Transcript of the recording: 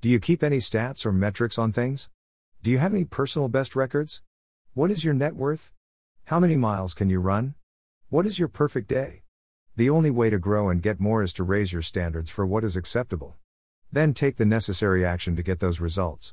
Do you keep any stats or metrics on things? Do you have any personal best records? What is your net worth? How many miles can you run? What is your perfect day? The only way to grow and get more is to raise your standards for what is acceptable. Then take the necessary action to get those results.